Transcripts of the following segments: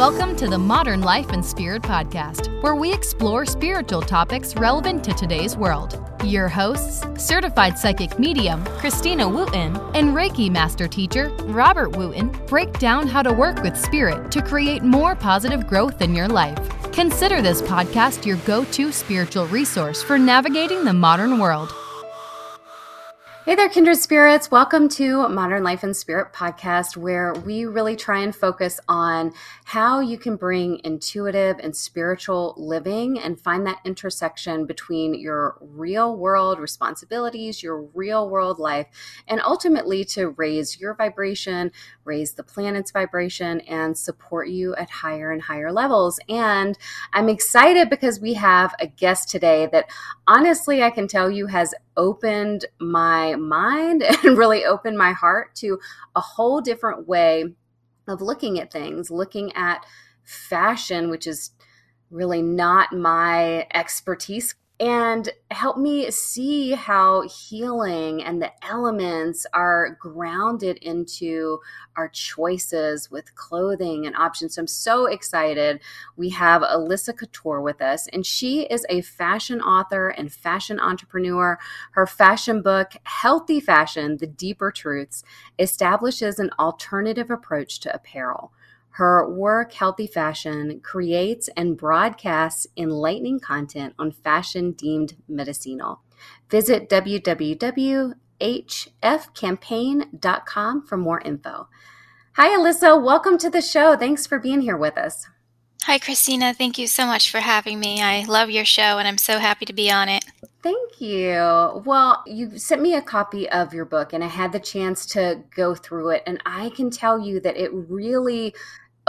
Welcome to the Modern Life and Spirit Podcast, where we explore spiritual topics relevant to today's world. Your hosts, certified psychic medium Christina Wooten and Reiki master teacher Robert Wooten, break down how to work with spirit to create more positive growth in your life. Consider this podcast your go to spiritual resource for navigating the modern world. Hey there, kindred spirits. Welcome to Modern Life and Spirit podcast, where we really try and focus on how you can bring intuitive and spiritual living and find that intersection between your real world responsibilities, your real world life, and ultimately to raise your vibration, raise the planet's vibration, and support you at higher and higher levels. And I'm excited because we have a guest today that honestly I can tell you has opened my mind and really opened my heart to a whole different way of looking at things, looking at fashion, which is really not my expertise and help me see how healing and the elements are grounded into our choices with clothing and options. So I'm so excited. We have Alyssa Couture with us, and she is a fashion author and fashion entrepreneur. Her fashion book, Healthy Fashion The Deeper Truths, establishes an alternative approach to apparel. Her work, Healthy Fashion, creates and broadcasts enlightening content on fashion deemed medicinal. Visit www.hfcampaign.com for more info. Hi, Alyssa. Welcome to the show. Thanks for being here with us. Hi, Christina. Thank you so much for having me. I love your show and I'm so happy to be on it. Thank you. Well, you sent me a copy of your book and I had the chance to go through it. And I can tell you that it really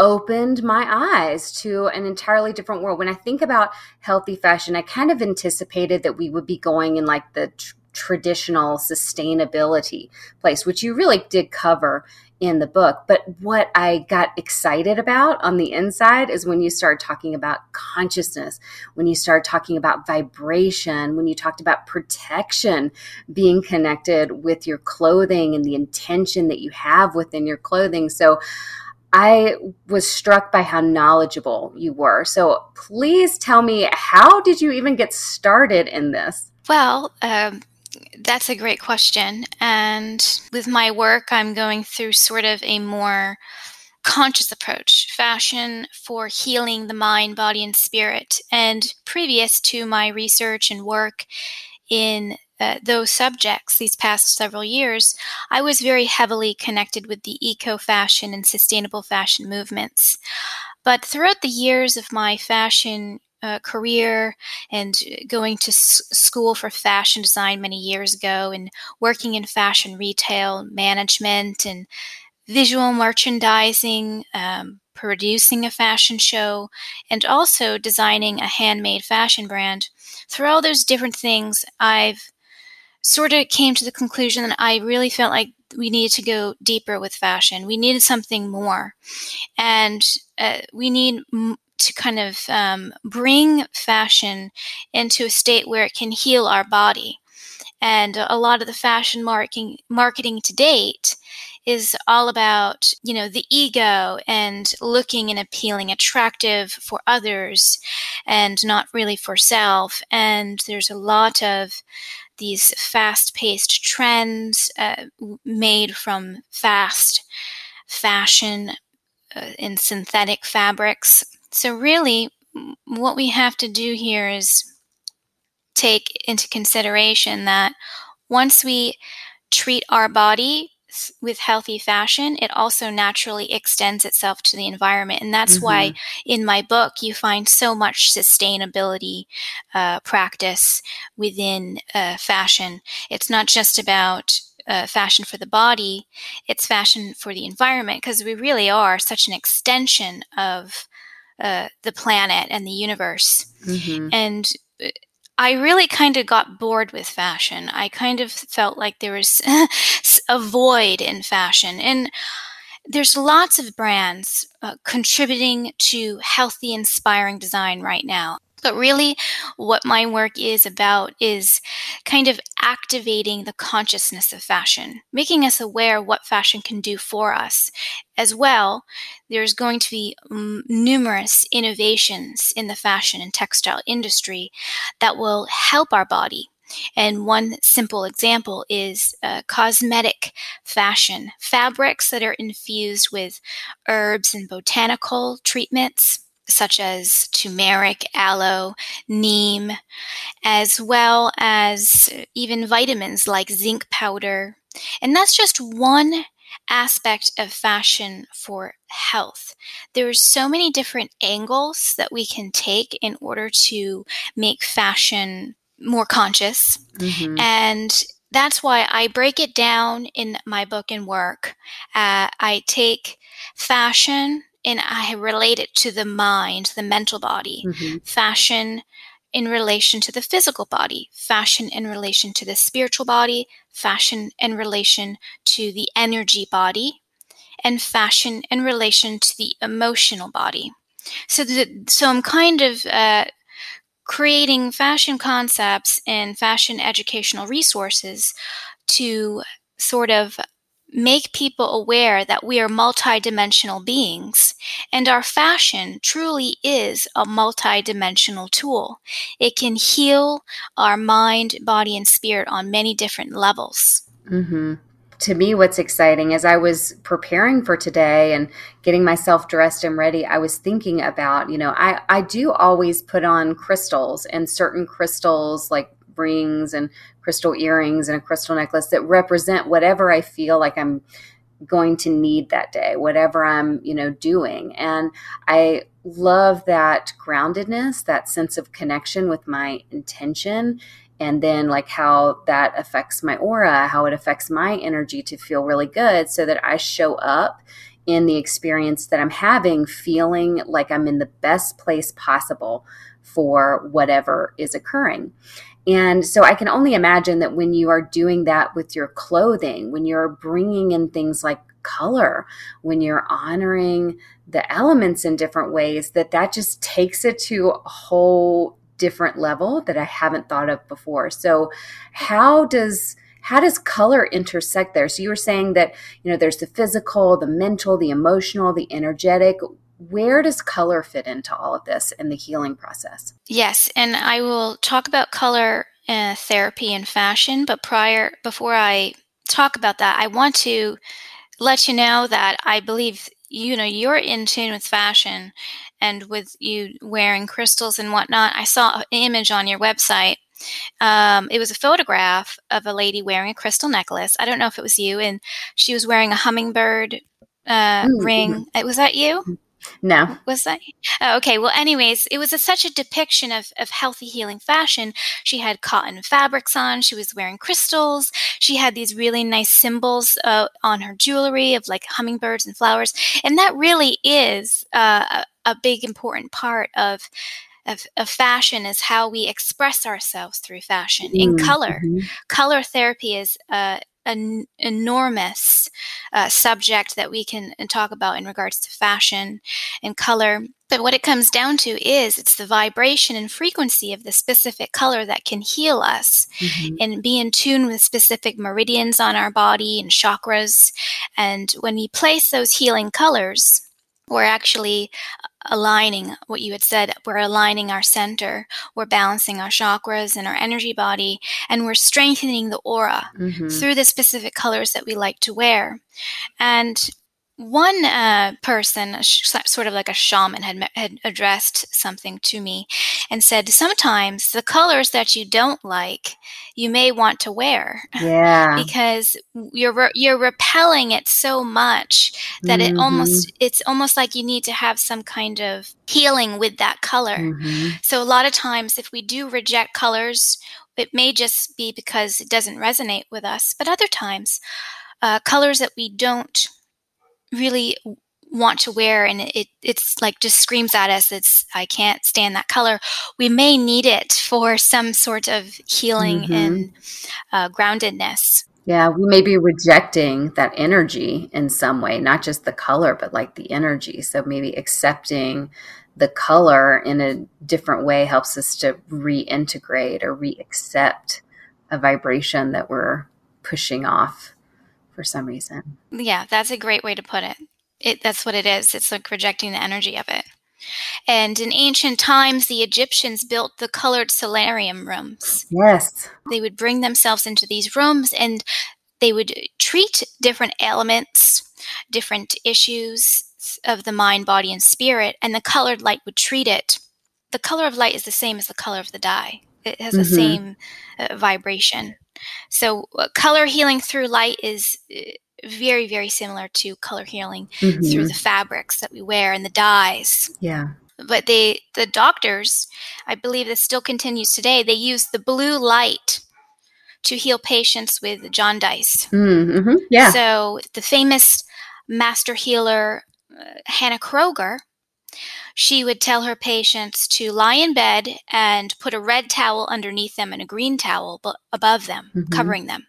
opened my eyes to an entirely different world. When I think about healthy fashion, I kind of anticipated that we would be going in like the tr- traditional sustainability place, which you really did cover in the book. But what I got excited about on the inside is when you start talking about consciousness, when you start talking about vibration, when you talked about protection being connected with your clothing and the intention that you have within your clothing. So I was struck by how knowledgeable you were. So please tell me, how did you even get started in this? Well, um, that's a great question. And with my work, I'm going through sort of a more conscious approach, fashion for healing the mind, body, and spirit. And previous to my research and work in uh, those subjects these past several years, I was very heavily connected with the eco fashion and sustainable fashion movements. But throughout the years of my fashion uh, career and going to s- school for fashion design many years ago and working in fashion retail management and visual merchandising, um, producing a fashion show, and also designing a handmade fashion brand. Through all those different things, I've sort of came to the conclusion that I really felt like we needed to go deeper with fashion. We needed something more. And uh, we need m- to kind of um, bring fashion into a state where it can heal our body. And a lot of the fashion marketing, marketing to date is all about, you know, the ego and looking and appealing, attractive for others and not really for self. And there's a lot of these fast paced trends uh, made from fast fashion uh, in synthetic fabrics. So, really, what we have to do here is take into consideration that once we treat our body with healthy fashion, it also naturally extends itself to the environment. And that's mm-hmm. why in my book, you find so much sustainability uh, practice within uh, fashion. It's not just about uh, fashion for the body, it's fashion for the environment because we really are such an extension of uh, the planet and the universe. Mm-hmm. And uh, I really kind of got bored with fashion. I kind of felt like there was a void in fashion. And there's lots of brands uh, contributing to healthy, inspiring design right now. But really, what my work is about is kind of activating the consciousness of fashion, making us aware what fashion can do for us. As well, there's going to be um, numerous innovations in the fashion and textile industry that will help our body. And one simple example is uh, cosmetic fashion, fabrics that are infused with herbs and botanical treatments such as turmeric, aloe, neem, as well as even vitamins like zinc powder. And that's just one aspect of fashion for health. There are so many different angles that we can take in order to make fashion more conscious. Mm-hmm. And that's why I break it down in my book and work. Uh, I take fashion and I relate it to the mind, the mental body, mm-hmm. fashion in relation to the physical body, fashion in relation to the spiritual body, fashion in relation to the energy body, and fashion in relation to the emotional body. So, the, so I'm kind of uh, creating fashion concepts and fashion educational resources to sort of make people aware that we are multidimensional beings and our fashion truly is a multidimensional tool. It can heal our mind, body, and spirit on many different levels. Mm-hmm. To me, what's exciting is I was preparing for today and getting myself dressed and ready, I was thinking about, you know, I, I do always put on crystals and certain crystals like rings and crystal earrings and a crystal necklace that represent whatever I feel like I'm going to need that day, whatever I'm, you know, doing. And I love that groundedness, that sense of connection with my intention and then like how that affects my aura, how it affects my energy to feel really good so that I show up in the experience that I'm having feeling like I'm in the best place possible for whatever is occurring. And so I can only imagine that when you are doing that with your clothing, when you're bringing in things like color, when you're honoring the elements in different ways, that that just takes it to a whole different level that I haven't thought of before. So how does how does color intersect there? So you were saying that, you know, there's the physical, the mental, the emotional, the energetic where does color fit into all of this in the healing process? Yes, and I will talk about color uh, therapy and fashion, but prior before I talk about that, I want to let you know that I believe you know you're in tune with fashion and with you wearing crystals and whatnot. I saw an image on your website. Um, it was a photograph of a lady wearing a crystal necklace. I don't know if it was you, and she was wearing a hummingbird uh, ring. Mm-hmm. Was that you? Mm-hmm. No. Was that? Oh, okay. Well, anyways, it was a, such a depiction of, of healthy healing fashion. She had cotton fabrics on. She was wearing crystals. She had these really nice symbols uh, on her jewelry of like hummingbirds and flowers. And that really is uh, a, a big important part of of, of, fashion is how we express ourselves through fashion in mm-hmm. color. Color therapy is uh, an enormous uh, subject that we can uh, talk about in regards to fashion and color. But what it comes down to is it's the vibration and frequency of the specific color that can heal us mm-hmm. and be in tune with specific meridians on our body and chakras. And when we place those healing colors, we're actually aligning what you had said. We're aligning our center, we're balancing our chakras and our energy body, and we're strengthening the aura mm-hmm. through the specific colors that we like to wear. And one uh, person, sort of like a shaman, had had addressed something to me, and said sometimes the colors that you don't like, you may want to wear, yeah, because you're re- you're repelling it so much that mm-hmm. it almost it's almost like you need to have some kind of healing with that color. Mm-hmm. So a lot of times, if we do reject colors, it may just be because it doesn't resonate with us, but other times, uh, colors that we don't really want to wear and it it's like just screams at us it's i can't stand that color. We may need it for some sort of healing mm-hmm. and uh, groundedness. Yeah we may be rejecting that energy in some way not just the color but like the energy. So maybe accepting the color in a different way helps us to reintegrate or re-accept a vibration that we're pushing off for some reason. Yeah, that's a great way to put it. It that's what it is. It's like rejecting the energy of it. And in ancient times, the Egyptians built the colored solarium rooms. Yes. They would bring themselves into these rooms and they would treat different elements, different issues of the mind, body, and spirit, and the colored light would treat it. The color of light is the same as the color of the dye, it has mm-hmm. the same uh, vibration. So, uh, color healing through light is uh, very, very similar to color healing mm-hmm. through the fabrics that we wear and the dyes. Yeah. But they, the doctors, I believe this still continues today, they use the blue light to heal patients with jaundice. Mm-hmm. Yeah. So the famous master healer uh, Hanna Kroeger, she would tell her patients to lie in bed and put a red towel underneath them and a green towel above them, mm-hmm. covering them.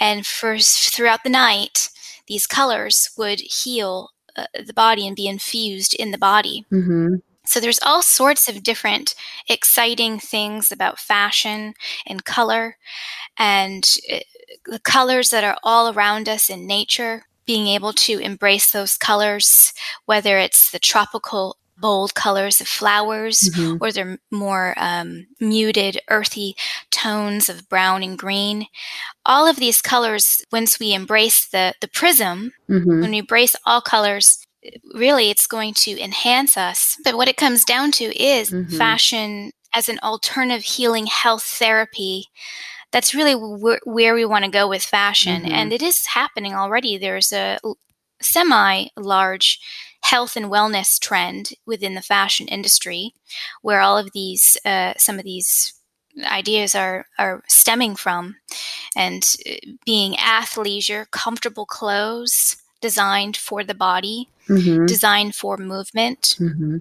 And for throughout the night, these colors would heal uh, the body and be infused in the body. Mm-hmm. So there's all sorts of different exciting things about fashion and color and uh, the colors that are all around us in nature being able to embrace those colors, whether it's the tropical bold colors of flowers mm-hmm. or they're more um, muted, earthy tones of brown and green. All of these colors, once we embrace the, the prism, mm-hmm. when we embrace all colors, really it's going to enhance us. But what it comes down to is mm-hmm. fashion as an alternative healing health therapy that's really wh- where we want to go with fashion. Mm-hmm. And it is happening already. There's a semi large health and wellness trend within the fashion industry where all of these, uh, some of these ideas are, are stemming from and uh, being athleisure, comfortable clothes designed for the body, mm-hmm. designed for movement, mm-hmm.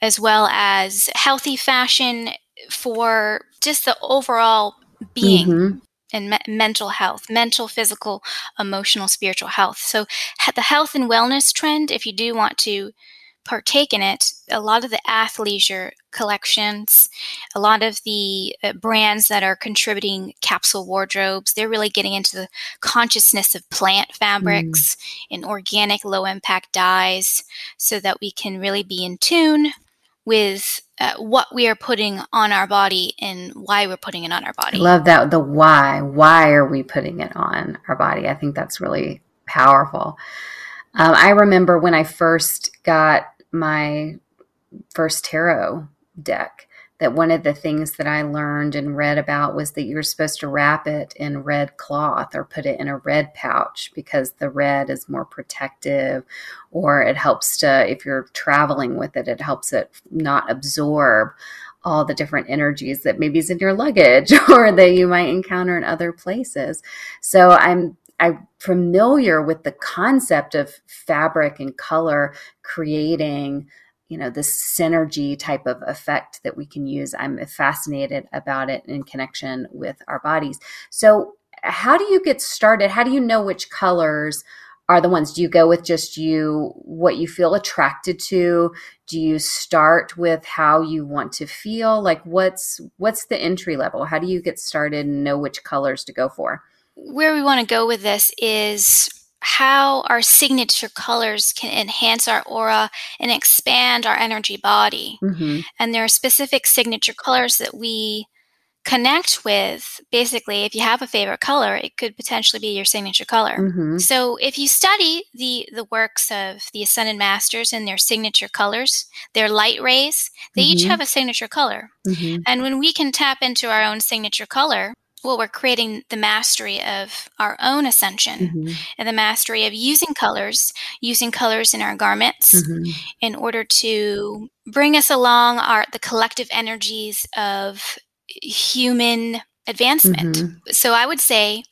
as well as healthy fashion for just the overall being mm-hmm. and me- mental health, mental, physical, emotional, spiritual health. So, the health and wellness trend, if you do want to partake in it, a lot of the athleisure collections, a lot of the uh, brands that are contributing capsule wardrobes, they're really getting into the consciousness of plant fabrics mm. and organic low impact dyes so that we can really be in tune with uh, what we are putting on our body and why we're putting it on our body. Love that. The why. Why are we putting it on our body? I think that's really powerful. Um, I remember when I first got my first tarot deck that one of the things that I learned and read about was that you're supposed to wrap it in red cloth or put it in a red pouch because the red is more protective or it helps to, if you're traveling with it, it helps it not absorb all the different energies that maybe is in your luggage or that you might encounter in other places. So I'm I'm familiar with the concept of fabric and color creating you know this synergy type of effect that we can use i'm fascinated about it in connection with our bodies. So how do you get started? How do you know which colors are the ones? Do you go with just you what you feel attracted to? Do you start with how you want to feel? Like what's what's the entry level? How do you get started and know which colors to go for? Where we want to go with this is how our signature colors can enhance our aura and expand our energy body. Mm-hmm. And there are specific signature colors that we connect with. Basically, if you have a favorite color, it could potentially be your signature color. Mm-hmm. So, if you study the the works of the Ascended Masters and their signature colors, their light rays, they mm-hmm. each have a signature color. Mm-hmm. And when we can tap into our own signature color, well, we're creating the mastery of our own ascension mm-hmm. and the mastery of using colors, using colors in our garments mm-hmm. in order to bring us along our the collective energies of human advancement. Mm-hmm. So I would say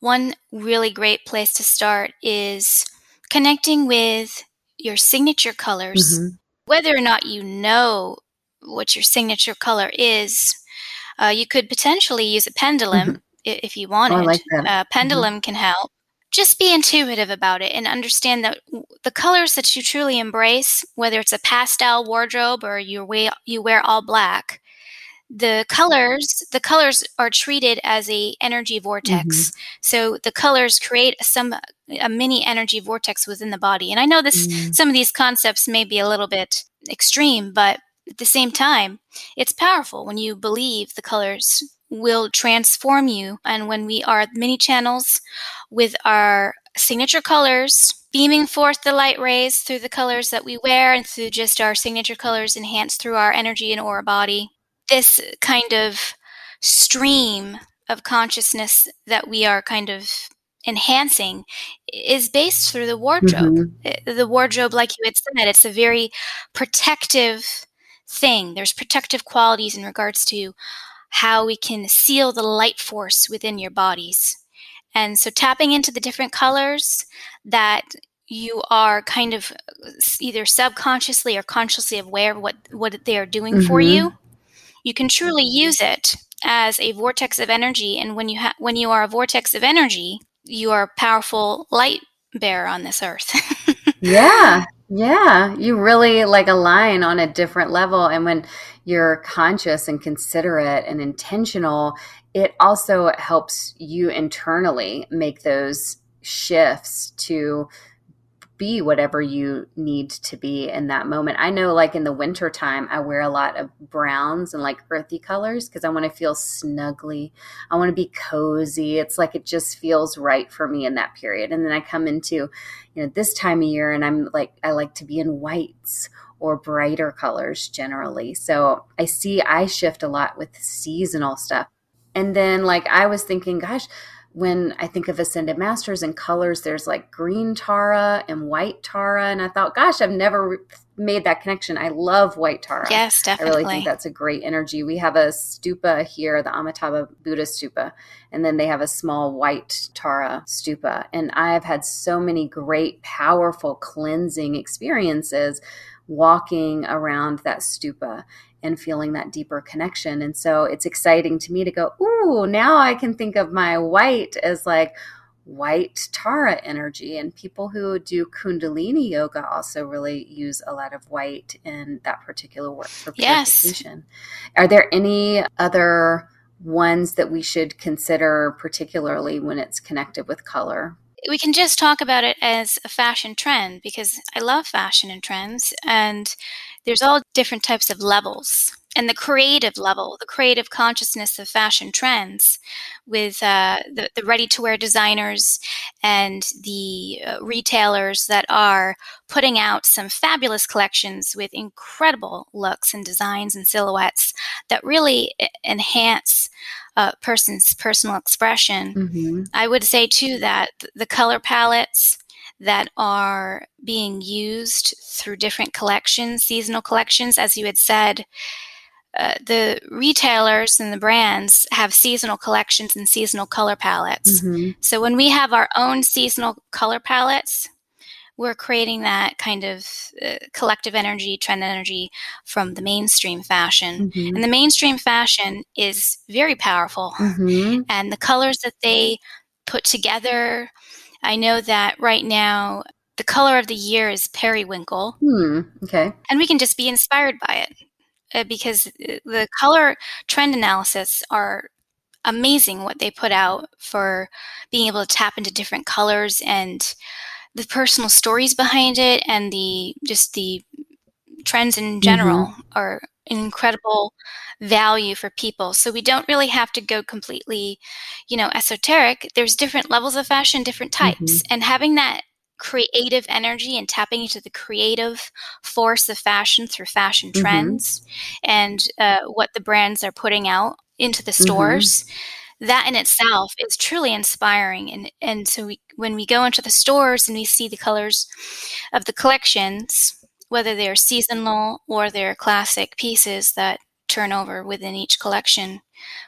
one really great place to start is connecting with your signature colors. Mm-hmm. Whether or not you know what your signature color is, uh, you could potentially use a pendulum mm-hmm. if you wanted. Oh, like uh, pendulum mm-hmm. can help just be intuitive about it and understand that the colors that you truly embrace, whether it's a pastel wardrobe or you wear, you wear all black, the colors the colors are treated as a energy vortex mm-hmm. so the colors create some a mini energy vortex within the body and i know this mm-hmm. some of these concepts may be a little bit extreme but at the same time it's powerful when you believe the colors will transform you and when we are mini channels with our signature colors beaming forth the light rays through the colors that we wear and through just our signature colors enhanced through our energy and aura body this kind of stream of consciousness that we are kind of enhancing is based through the wardrobe. Mm-hmm. The wardrobe, like you had said, it's a very protective thing. There's protective qualities in regards to how we can seal the light force within your bodies. And so tapping into the different colors that you are kind of either subconsciously or consciously aware of what, what they are doing mm-hmm. for you you can truly use it as a vortex of energy. And when you ha- when you are a vortex of energy, you are a powerful light bearer on this earth. yeah, yeah, you really like align on a different level. And when you're conscious and considerate and intentional, it also helps you internally make those shifts to be whatever you need to be in that moment. I know like in the winter time I wear a lot of browns and like earthy colors because I want to feel snuggly. I want to be cozy. It's like it just feels right for me in that period. And then I come into, you know, this time of year and I'm like I like to be in whites or brighter colors generally. So I see I shift a lot with seasonal stuff. And then like I was thinking, gosh, when I think of Ascended Masters and colors, there's like green Tara and white Tara. And I thought, gosh, I've never re- made that connection. I love white Tara. Yes, definitely. I really think that's a great energy. We have a stupa here, the Amitabha Buddha stupa, and then they have a small white Tara stupa. And I've had so many great, powerful cleansing experiences walking around that stupa and feeling that deeper connection. And so it's exciting to me to go, ooh, now I can think of my white as like white Tara energy. And people who do Kundalini yoga also really use a lot of white in that particular work for purification. Yes. Are there any other ones that we should consider, particularly when it's connected with color? we can just talk about it as a fashion trend because I love fashion and trends, and there's all different types of levels. And the creative level, the creative consciousness of fashion trends, with uh, the, the ready to wear designers and the uh, retailers that are putting out some fabulous collections with incredible looks and designs and silhouettes that really enhance a person's personal expression. Mm-hmm. I would say too that the color palettes that are being used through different collections, seasonal collections, as you had said, uh, the retailers and the brands have seasonal collections and seasonal color palettes. Mm-hmm. So when we have our own seasonal color palettes, we're creating that kind of uh, collective energy, trend energy from the mainstream fashion. Mm-hmm. And the mainstream fashion is very powerful. Mm-hmm. And the colors that they put together, I know that right now the color of the year is periwinkle. Hmm, okay. And we can just be inspired by it uh, because uh, the color trend analysis are amazing what they put out for being able to tap into different colors and the personal stories behind it and the just the trends in general mm-hmm. are incredible value for people. So we don't really have to go completely, you know, esoteric. There's different levels of fashion, different types. Mm-hmm. And having that creative energy and tapping into the creative force of fashion through fashion mm-hmm. trends and uh, what the brands are putting out into the mm-hmm. stores that in itself is truly inspiring. And, and so we, when we go into the stores and we see the colors of the collections, whether they're seasonal or they're classic pieces that turn over within each collection,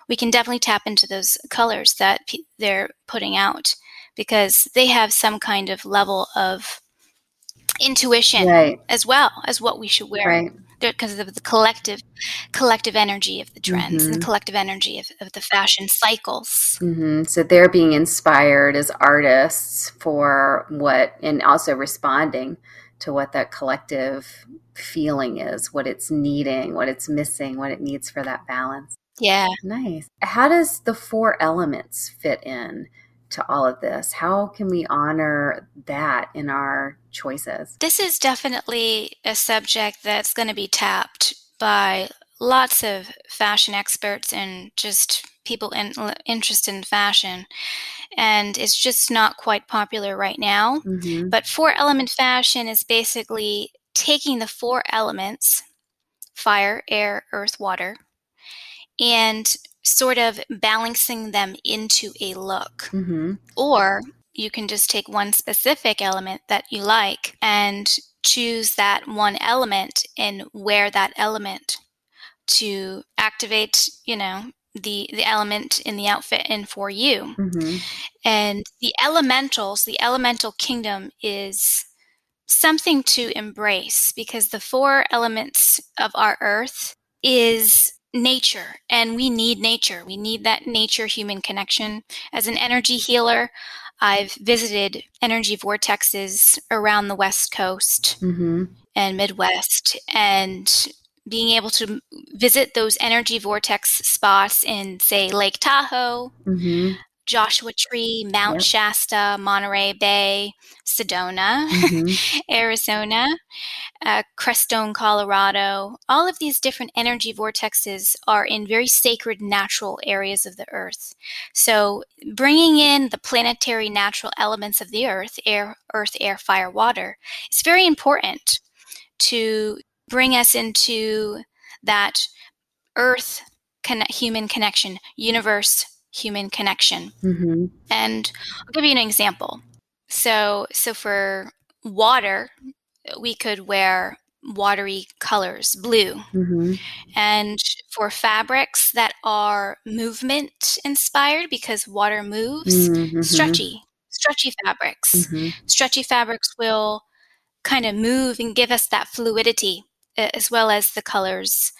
we can definitely tap into those colors that p- they're putting out because they have some kind of level of intuition right. as well as what we should wear. Right. because of the collective collective energy of the trends mm-hmm. and the mm-hmm. collective energy of, of the fashion cycles mm-hmm. so they're being inspired as artists for what and also responding to what that collective feeling is what it's needing what it's missing what it needs for that balance yeah nice how does the four elements fit in to all of this? How can we honor that in our choices? This is definitely a subject that's going to be tapped by lots of fashion experts and just people in, interested in fashion. And it's just not quite popular right now. Mm-hmm. But four element fashion is basically taking the four elements fire, air, earth, water and sort of balancing them into a look. Mm-hmm. Or you can just take one specific element that you like and choose that one element and wear that element to activate, you know, the the element in the outfit and for you. Mm-hmm. And the elementals, the elemental kingdom is something to embrace because the four elements of our earth is nature and we need nature. We need that nature human connection. As an energy healer, I've visited energy vortexes around the West Coast mm-hmm. and Midwest and being able to visit those energy vortex spots in, say, Lake Tahoe, mm-hmm. Joshua Tree, Mount yep. Shasta, Monterey Bay, Sedona, mm-hmm. Arizona, uh, Crestone, Colorado. All of these different energy vortexes are in very sacred natural areas of the earth. So, bringing in the planetary natural elements of the earth air, earth, air, fire, water is very important to bring us into that earth con- human connection, universe human connection. Mm-hmm. And I'll give you an example. So, so for water, we could wear watery colors, blue. Mm-hmm. And for fabrics that are movement inspired because water moves, mm-hmm. stretchy, stretchy fabrics. Mm-hmm. Stretchy fabrics will kind of move and give us that fluidity as well as the colors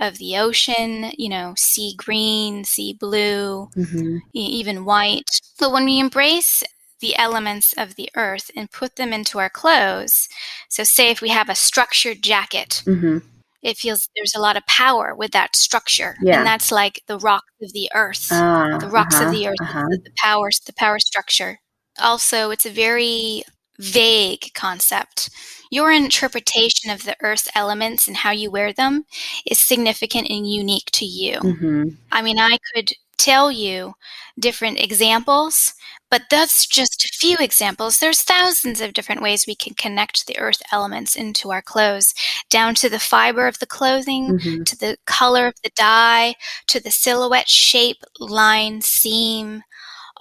of the ocean, you know, sea green, sea blue, mm-hmm. even white. But when we embrace the elements of the earth and put them into our clothes, so say if we have a structured jacket, mm-hmm. it feels there's a lot of power with that structure. Yeah. And that's like the rocks of the earth, uh, the rocks uh-huh, of the earth, uh-huh. the, the power, the power structure. Also, it's a very vague concept. Your interpretation of the Earth's elements and how you wear them is significant and unique to you. Mm-hmm. I mean, I could tell you different examples, but that's just a few examples. There's thousands of different ways we can connect the earth elements into our clothes, down to the fiber of the clothing, mm-hmm. to the color of the dye, to the silhouette, shape, line, seam,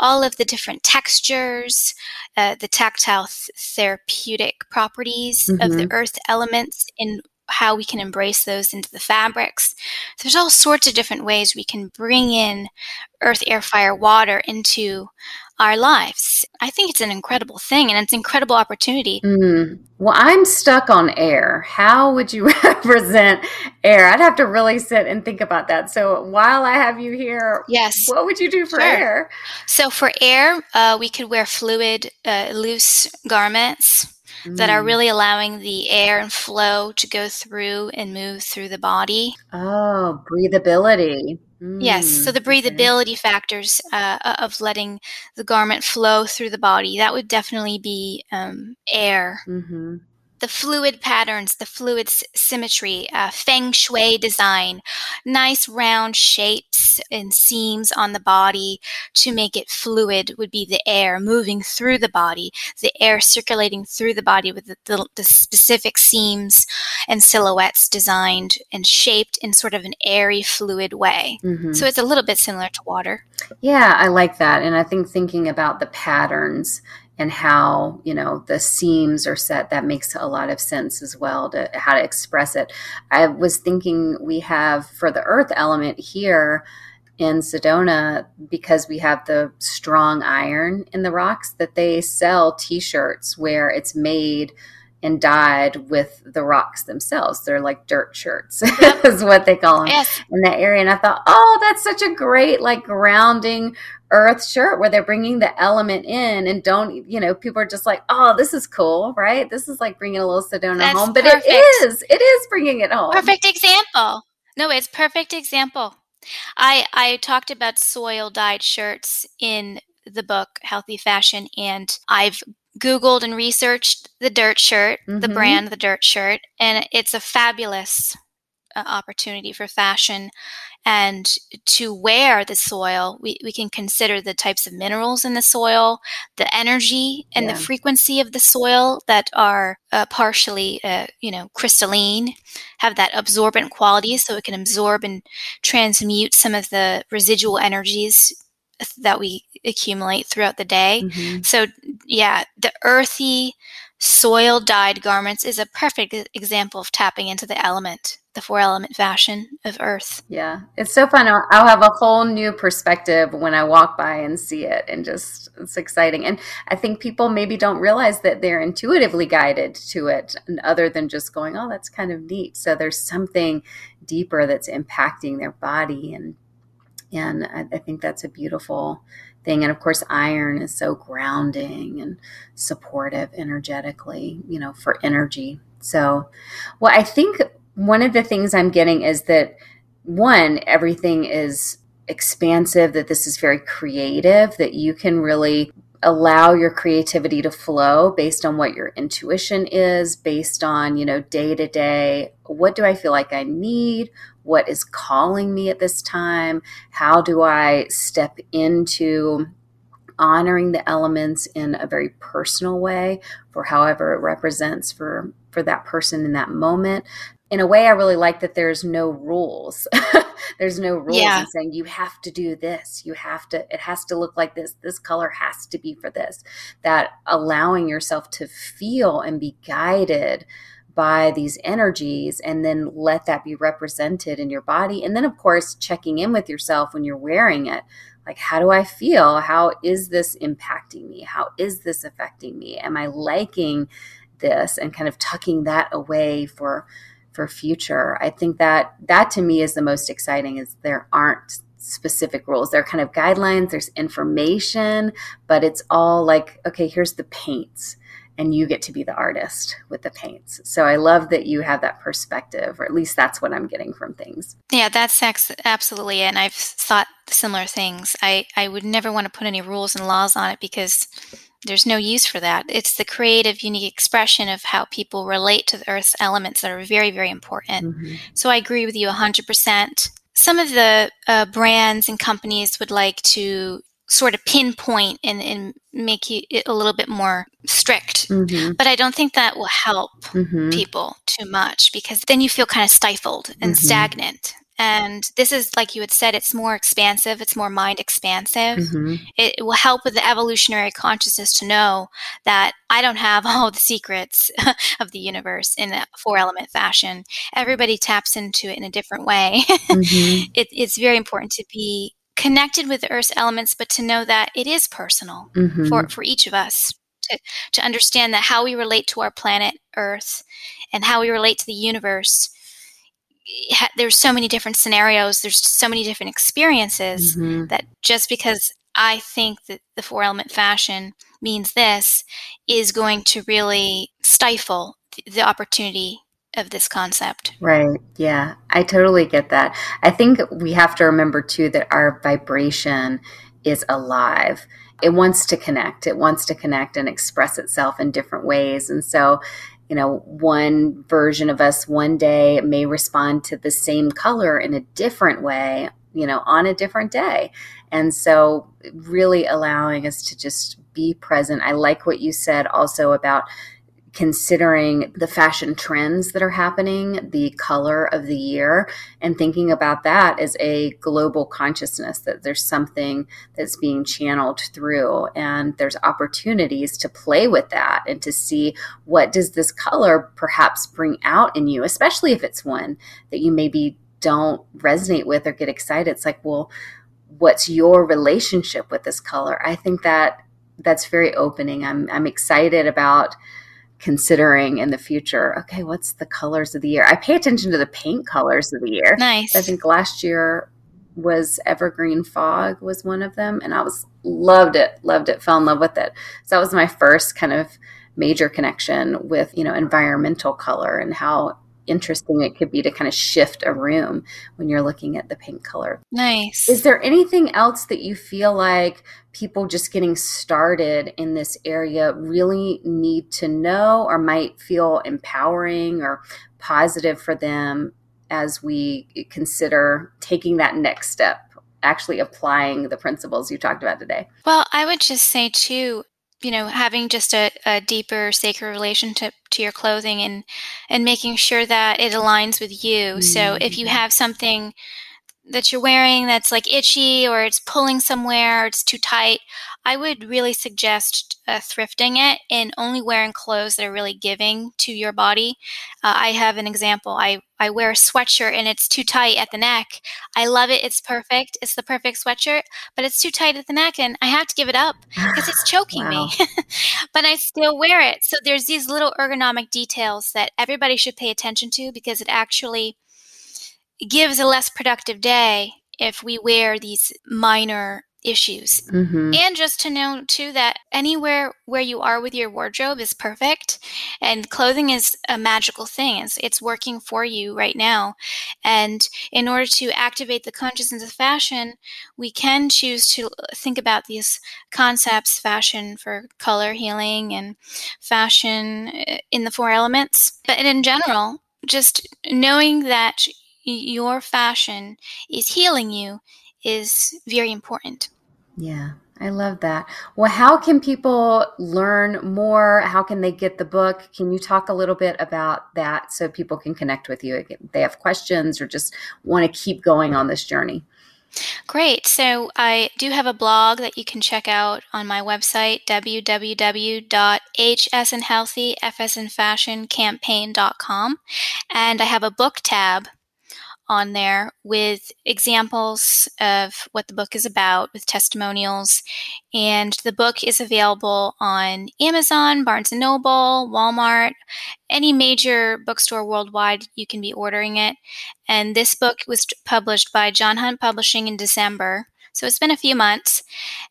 all of the different textures, uh, the tactile th- therapeutic properties mm-hmm. of the mm-hmm. earth elements in how we can embrace those into the fabrics. There's all sorts of different ways we can bring in earth, air, fire, water into our lives. I think it's an incredible thing and it's an incredible opportunity. Mm. Well, I'm stuck on air. How would you represent air? I'd have to really sit and think about that. So while I have you here, yes, what would you do for sure. air? So for air, uh, we could wear fluid, uh, loose garments. Mm. That are mm. really allowing the air and flow to go through and move through the body. Oh, breathability. Yes, so the mm, breathability okay. factors uh, of letting the garment flow through the body that would definitely be um, air. Mm-hmm the fluid patterns, the fluid s- symmetry, uh, feng shui design, nice round shapes and seams on the body to make it fluid would be the air moving through the body, the air circulating through the body with the, the, the specific seams and silhouettes designed and shaped in sort of an airy, fluid way. Mm-hmm. So it's a little bit similar to water. Yeah, I like that. And I think thinking about the patterns and how you know the seams are set that makes a lot of sense as well to how to express it. I was thinking we have for the earth element here in sedona because we have the strong iron in the rocks that they sell t-shirts where it's made and dyed with the rocks themselves. They're like dirt shirts, is what they call them Yes. in that area. And I thought, oh, that's such a great, like, grounding earth shirt where they're bringing the element in and don't, you know, people are just like, oh, this is cool, right? This is like bringing a little Sedona That's home. But perfect. it is, it is bringing it home. Perfect example. No, it's perfect example. I I talked about soil dyed shirts in the book Healthy Fashion and I've googled and researched the dirt shirt, the Mhm. brand the dirt shirt and it's a fabulous uh, opportunity for fashion and to wear the soil we, we can consider the types of minerals in the soil the energy and Yeah. the frequency of the soil that are uh, partially uh, you know crystalline have that absorbent quality so it can absorb and transmute some of the residual energies that we accumulate throughout the day Mhm. so yeah the earthy soil dyed garments is a perfect example of tapping into the element the four element fashion of earth Yeah, it's so fun. I'll, I'll have a whole new perspective when I walk by and see it, and just it's exciting. And I think people maybe don't realize that they're intuitively guided to it, and other than just going, "Oh, that's kind of neat." So there's something deeper that's impacting their body, and and I, I think that's a beautiful thing. And of course, iron is so grounding and supportive energetically, you know, for energy. So, well, I think one of the things I'm getting is that one, everything is expansive, that this is very creative, that you can really allow your creativity to flow based on what your intuition is, based on, you know, day to day, what do I feel like I need? What is calling me at this time? How do I step into honoring the elements in a very personal way for however it represents for for that person in that moment? In a way i really like that there's no rules. There's no rules Yeah. in saying you have to do this. You have to it has to look like this. This color has to be for this. That allowing yourself to feel and be guided by these energies and then let that be represented in your body. And then of course checking in with yourself when you're wearing it. Like how do i feel? How is this impacting me? How is this affecting me? Am i liking this? And kind of tucking that away for for future. I think that that to me is the most exciting is there aren't specific rules. There are kind of guidelines. There's information but it's all like okay here's the paints and you get to be the artist with the paints so i love that you have that perspective or at least that's what i'm getting from things yeah that's ex- absolutely it. and i've thought similar things i i would never want to put any rules and laws on it because there's no use for that it's the creative unique expression of how people relate to the earth's elements that are very very important Mhm. So I agree with you 100%. Some of the uh, brands and companies would like to sort of pinpoint and, and make you, it a little bit more strict. Mhm. But I don't think that will help Mhm. people too much because then you feel kind of stifled and Mhm. stagnant. And this is, like you had said, it's more expansive, it's more mind expansive Mhm. it will help with the evolutionary consciousness to know that I don't have all the secrets of the universe in a four element fashion. Everybody taps into it in a different way. Mhm. it, it's very important to be connected with the earth's elements, but to know that it is personal Mhm. for, for each of us. To, to understand that how we relate to our planet Earth and how we relate to the universe, ha- there's so many different scenarios, there's so many different experiences Mhm. that just because I think that the four element fashion means this is going to really stifle the opportunity of this concept. Right. Yeah. I totally get that. I think we have to remember too that our vibration is alive. It wants to connect. It wants to connect and express itself in different ways. And so, you know, one version of us one day may respond to the same color in a different way, you know, on a different day. And so, really allowing us to just be present. I like what you said also about considering the fashion trends that are happening, the color of the year, and thinking about that as a global consciousness that there's something that's being channeled through and there's opportunities to play with that and to see what does this color perhaps bring out in you, especially if it's one that you maybe don't resonate with or get excited. It's like, well, what's your relationship with this color? I think that that's very opening. I'm I'm excited about considering in the future okay what's the colors of the year? I pay attention to the paint colors of the year. Nice. I think last year was evergreen fog was one of them and i was loved it loved it fell in love with it. So that was my first kind of major connection with you know environmental color and how interesting it could be to kind of shift a room when you're looking at the paint color. Nice. Is there anything else that you feel like people just getting started in this area really need to know or might feel empowering or positive for them as we consider taking that next step? Actually, applying the principles you talked about today. Well, I would just say, too, you know having just a, a deeper sacred relationship to your clothing and and making sure that it aligns with you mm-hmm. so if you have something that you're wearing that's like itchy or it's pulling somewhere or it's too tight, I would really suggest uh, thrifting it and only wearing clothes that are really giving to your body. Uh, I have an example. I, I wear a sweatshirt and it's too tight at the neck. I love it. It's perfect. It's the perfect sweatshirt, but it's too tight at the neck and I have to give it up because it's choking me. but I still wear it. So there's these little ergonomic details that everybody should pay attention to because it actually gives a less productive day if we wear these minor issues. Mm-hmm. And just to know too that anywhere where you are with your wardrobe is perfect and clothing is a magical thing. It's, it's working for you right now. And in order to activate the consciousness of fashion, we can choose to think about these concepts, fashion for color healing and fashion uh, in the four elements. But in general, just knowing that your fashion is healing you is very important. Yeah, I love that. Well, how can people learn more? How can they get the book? Can you talk a little bit about that so people can connect with you? If they have questions or just want to keep going on this journey. Great. So I do have a blog that you can check out on my website, www.hsnhealthyfsnfashioncampaign.com. And I have a book tab on there with examples of what the book is about, with testimonials. And the book is available on Amazon, Barnes and Noble, Walmart, any major bookstore worldwide. You can be ordering it. And this book was published by John Hunt Publishing in December. So it's been a few months.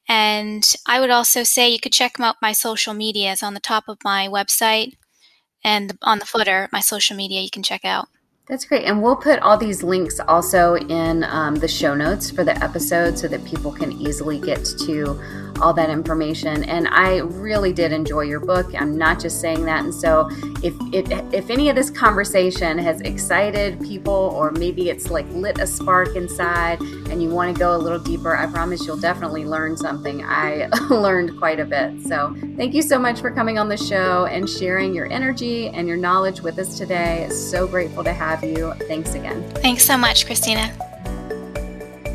And I would also say you could check out my social medias on the top of my website and on the footer, my social media you can check out. That's great. And we'll put all these links also in um, the show notes for the episode so that people can easily get to all that information. And I really did enjoy your book. I'm not just saying that. And so if, if, if any of this conversation has excited people or maybe it's like lit a spark inside and you want to go a little deeper, I promise you'll definitely learn something. I learned quite a bit. So thank you so much for coming on the show and sharing your energy and your knowledge with us today. So grateful to have you. Thanks again. Thanks so much, Christina.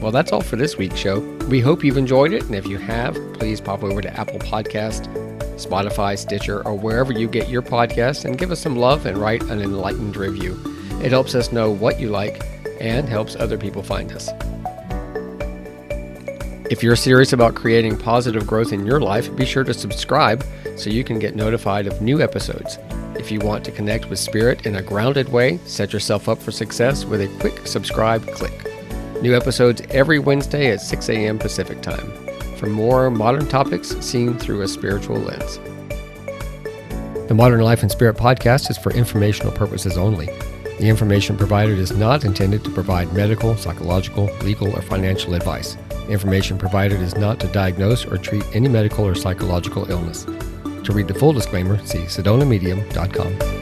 Well, that's all for this week's show. We hope you've enjoyed it, and if you have, please pop over to Apple Podcast, Spotify, Stitcher, or wherever you get your podcast and give us some love and write an enlightened review. It helps us know what you like and helps other people find us. If you're serious about creating positive growth in your life, be sure to subscribe so you can get notified of new episodes. If you want to connect with Spirit in a grounded way, set yourself up for success with a quick subscribe click. New episodes every Wednesday at 6 a.m. Pacific Time for more modern topics seen through a spiritual lens. The Modern Life and Spirit podcast is for informational purposes only. The information provided is not intended to provide medical, psychological, legal, or financial advice. Information provided is not to diagnose or treat any medical or psychological illness. To read the full disclaimer, see sedonamedium.com.